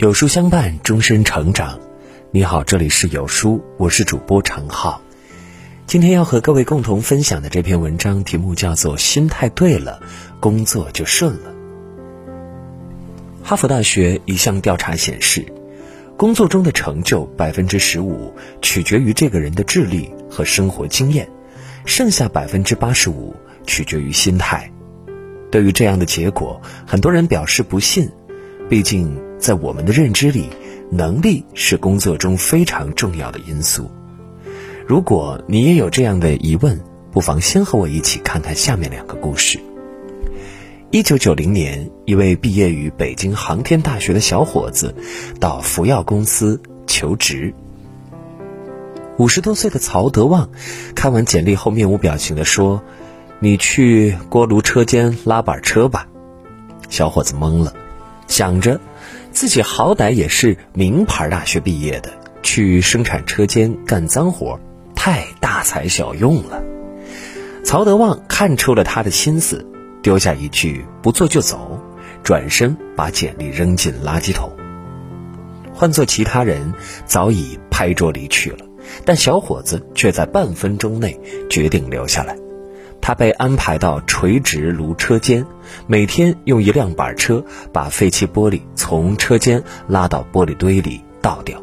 有书相伴，终身成长。你好，这里是有书，我是主播常浩。今天要和各位共同分享的这篇文章题目叫做《心态对了，工作就顺了》。哈佛大学一项调查显示，工作中的成就百分之十五取决于这个人的智力和生活经验，剩下百分之八十五取决于心态。对于这样的结果，很多人表示不信，毕竟。在我们的认知里，能力是工作中非常重要的因素。如果你也有这样的疑问，不妨先和我一起看看下面两个故事。一九九零年，一位毕业于北京航天大学的小伙子到福耀公司求职。五十多岁的曹德旺看完简历后，面无表情地说：“你去锅炉车间拉板车吧。”小伙子懵了，想着。自己好歹也是名牌大学毕业的，去生产车间干脏活，太大材小用了。曹德旺看出了他的心思，丢下一句“不做就走”，转身把简历扔进垃圾桶。换做其他人，早已拍桌离去了，但小伙子却在半分钟内决定留下来。他被安排到垂直炉车间，每天用一辆板车把废弃玻璃从车间拉到玻璃堆里倒掉。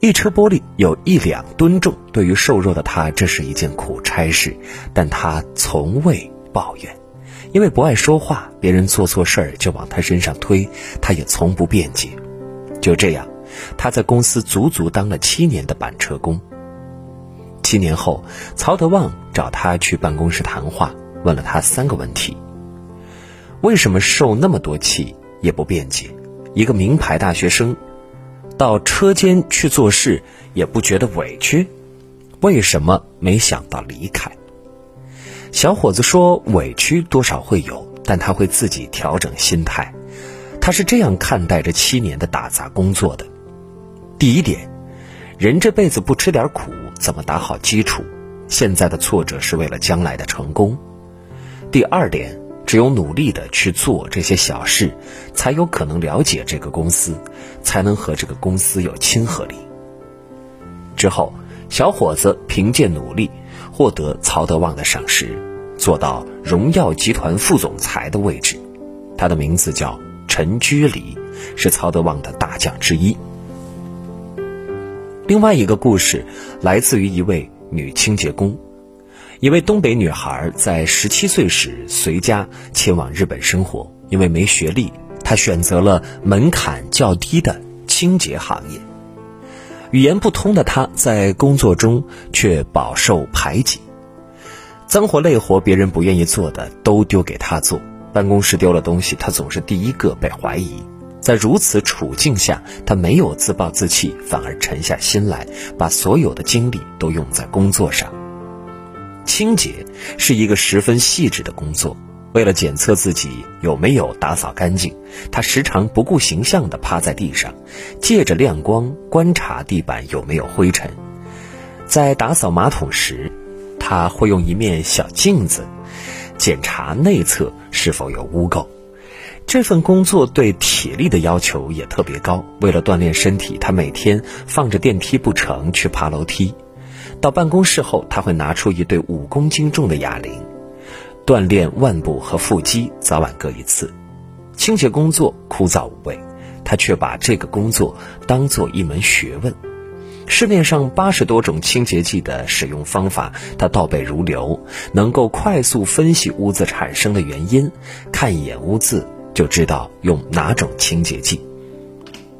一车玻璃有一两吨重，对于瘦弱的他，这是一件苦差事。但他从未抱怨，因为不爱说话，别人做错事儿就往他身上推，他也从不辩解。就这样，他在公司足足当了七年的板车工。七年后，曹德旺找他去办公室谈话，问了他三个问题：为什么受那么多气也不辩解？一个名牌大学生，到车间去做事也不觉得委屈？为什么没想到离开？小伙子说：“委屈多少会有，但他会自己调整心态。他是这样看待这七年的打杂工作的。第一点，人这辈子不吃点苦。”怎么打好基础？现在的挫折是为了将来的成功。第二点，只有努力的去做这些小事，才有可能了解这个公司，才能和这个公司有亲和力。之后，小伙子凭借努力获得曹德旺的赏识，做到荣耀集团副总裁的位置。他的名字叫陈居礼，是曹德旺的大将之一。另外一个故事来自于一位女清洁工，一位东北女孩在十七岁时随家前往日本生活，因为没学历，她选择了门槛较低的清洁行业。语言不通的她在工作中却饱受排挤，脏活累活别人不愿意做的都丢给她做，办公室丢了东西，她总是第一个被怀疑。在如此处境下，他没有自暴自弃，反而沉下心来，把所有的精力都用在工作上。清洁是一个十分细致的工作，为了检测自己有没有打扫干净，他时常不顾形象地趴在地上，借着亮光观察地板有没有灰尘。在打扫马桶时，他会用一面小镜子检查内侧是否有污垢。这份工作对体力的要求也特别高。为了锻炼身体，他每天放着电梯不成去爬楼梯。到办公室后，他会拿出一对五公斤重的哑铃，锻炼腕部和腹肌，早晚各一次。清洁工作枯燥无味，他却把这个工作当做一门学问。市面上八十多种清洁剂的使用方法，他倒背如流，能够快速分析污渍产生的原因，看一眼污渍。就知道用哪种清洁剂。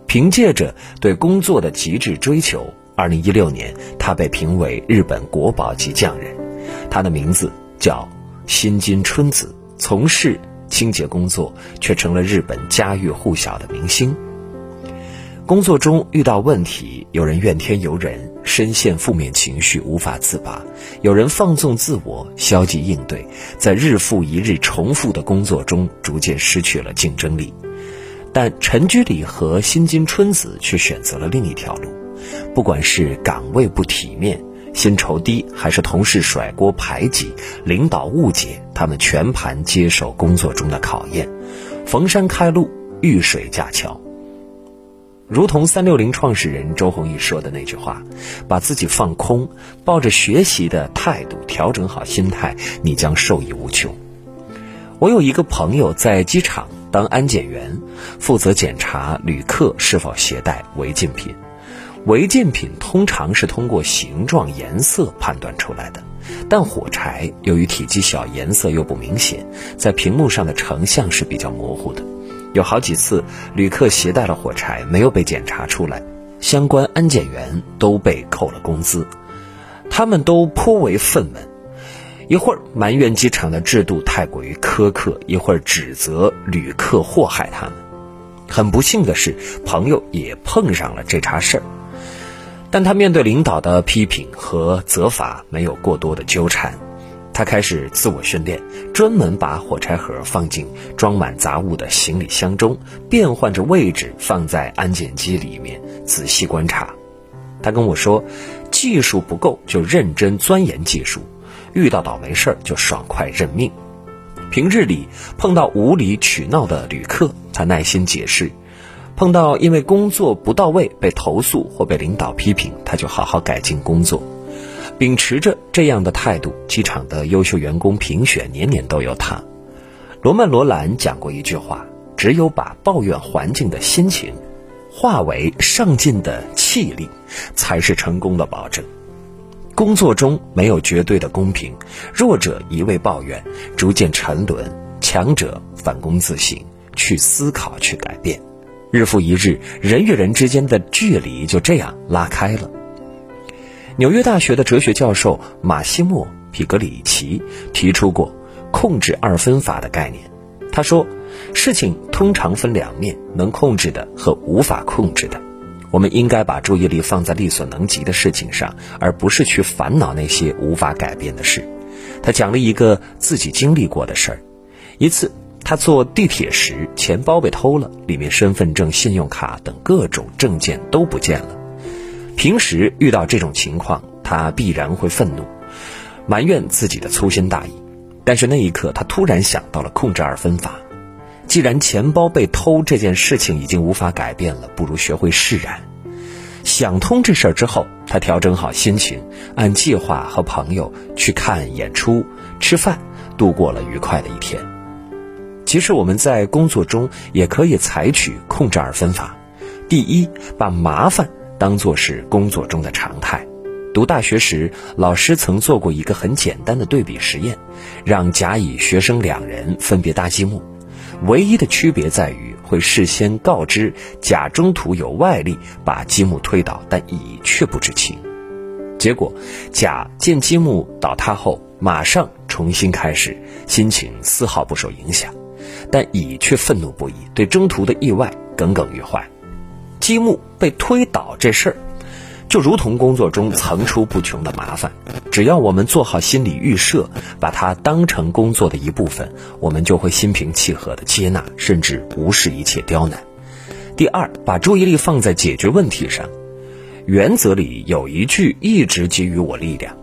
凭借着对工作的极致追求，二零一六年他被评为日本国宝级匠人。他的名字叫新津春子，从事清洁工作却成了日本家喻户晓的明星。工作中遇到问题，有人怨天尤人，深陷负面情绪无法自拔；有人放纵自我，消极应对，在日复一日重复的工作中，逐渐失去了竞争力。但陈居里和新津春子却选择了另一条路，不管是岗位不体面、薪酬低，还是同事甩锅排挤、领导误解，他们全盘接受工作中的考验，逢山开路，遇水架桥。如同三六零创始人周鸿祎说的那句话：“把自己放空，抱着学习的态度，调整好心态，你将受益无穷。”我有一个朋友在机场当安检员，负责检查旅客是否携带违禁品。违禁品通常是通过形状、颜色判断出来的，但火柴由于体积小、颜色又不明显，在屏幕上的成像是比较模糊的。有好几次，旅客携带了火柴没有被检查出来，相关安检员都被扣了工资，他们都颇为愤懑，一会儿埋怨机场的制度太过于苛刻，一会儿指责旅客祸害他们。很不幸的是，朋友也碰上了这茬事儿。但他面对领导的批评和责罚，没有过多的纠缠，他开始自我训练，专门把火柴盒放进装满杂物的行李箱中，变换着位置放在安检机里面，仔细观察。他跟我说，技术不够就认真钻研技术，遇到倒霉事儿就爽快认命。平日里碰到无理取闹的旅客，他耐心解释。碰到因为工作不到位被投诉或被领导批评，他就好好改进工作。秉持着这样的态度，机场的优秀员工评选年年都有他。罗曼·罗兰讲过一句话：“只有把抱怨环境的心情化为上进的气力，才是成功的保证。”工作中没有绝对的公平，弱者一味抱怨，逐渐沉沦；强者反躬自省，去思考，去改变。日复一日，人与人之间的距离就这样拉开了。纽约大学的哲学教授马西莫·皮格里奇提出过“控制二分法”的概念。他说：“事情通常分两面，能控制的和无法控制的。我们应该把注意力放在力所能及的事情上，而不是去烦恼那些无法改变的事。”他讲了一个自己经历过的事儿：一次。他坐地铁时，钱包被偷了，里面身份证、信用卡等各种证件都不见了。平时遇到这种情况，他必然会愤怒，埋怨自己的粗心大意。但是那一刻，他突然想到了控制二分法。既然钱包被偷这件事情已经无法改变了，不如学会释然。想通这事儿之后，他调整好心情，按计划和朋友去看演出、吃饭，度过了愉快的一天。其实我们在工作中也可以采取控制二分法。第一，把麻烦当作是工作中的常态。读大学时，老师曾做过一个很简单的对比实验，让甲、乙学生两人分别搭积木，唯一的区别在于会事先告知甲中途有外力把积木推倒，但乙却不知情。结果，甲见积木倒塌后，马上重新开始，心情丝毫不受影响。但乙却愤怒不已，对中途的意外耿耿于怀。积木被推倒这事儿，就如同工作中层出不穷的麻烦。只要我们做好心理预设，把它当成工作的一部分，我们就会心平气和的接纳，甚至无视一切刁难。第二，把注意力放在解决问题上。原则里有一句一直给予我力量：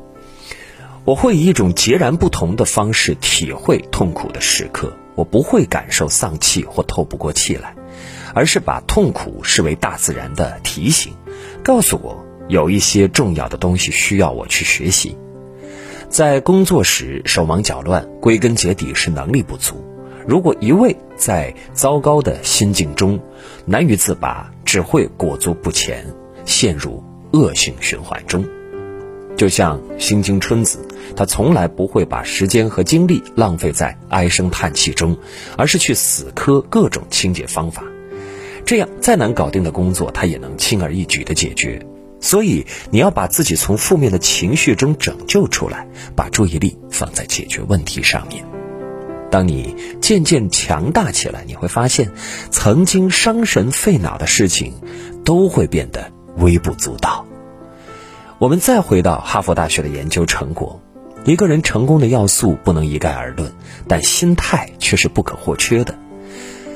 我会以一种截然不同的方式体会痛苦的时刻。我不会感受丧气或透不过气来，而是把痛苦视为大自然的提醒，告诉我有一些重要的东西需要我去学习。在工作时手忙脚乱，归根结底是能力不足。如果一味在糟糕的心境中难于自拔，只会裹足不前，陷入恶性循环中。就像心经春子，他从来不会把时间和精力浪费在唉声叹气中，而是去死磕各种清洁方法，这样再难搞定的工作，他也能轻而易举的解决。所以，你要把自己从负面的情绪中拯救出来，把注意力放在解决问题上面。当你渐渐强大起来，你会发现，曾经伤神费脑的事情，都会变得微不足道。我们再回到哈佛大学的研究成果，一个人成功的要素不能一概而论，但心态却是不可或缺的。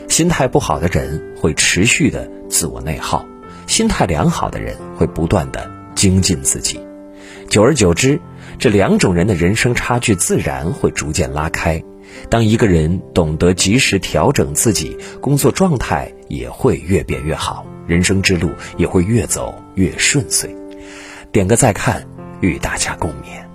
心态不好的人会持续的自我内耗，心态良好的人会不断的精进自己。久而久之，这两种人的人生差距自然会逐渐拉开。当一个人懂得及时调整自己，工作状态也会越变越好。人生之路也会越走越顺遂。点个再看，与大家共勉。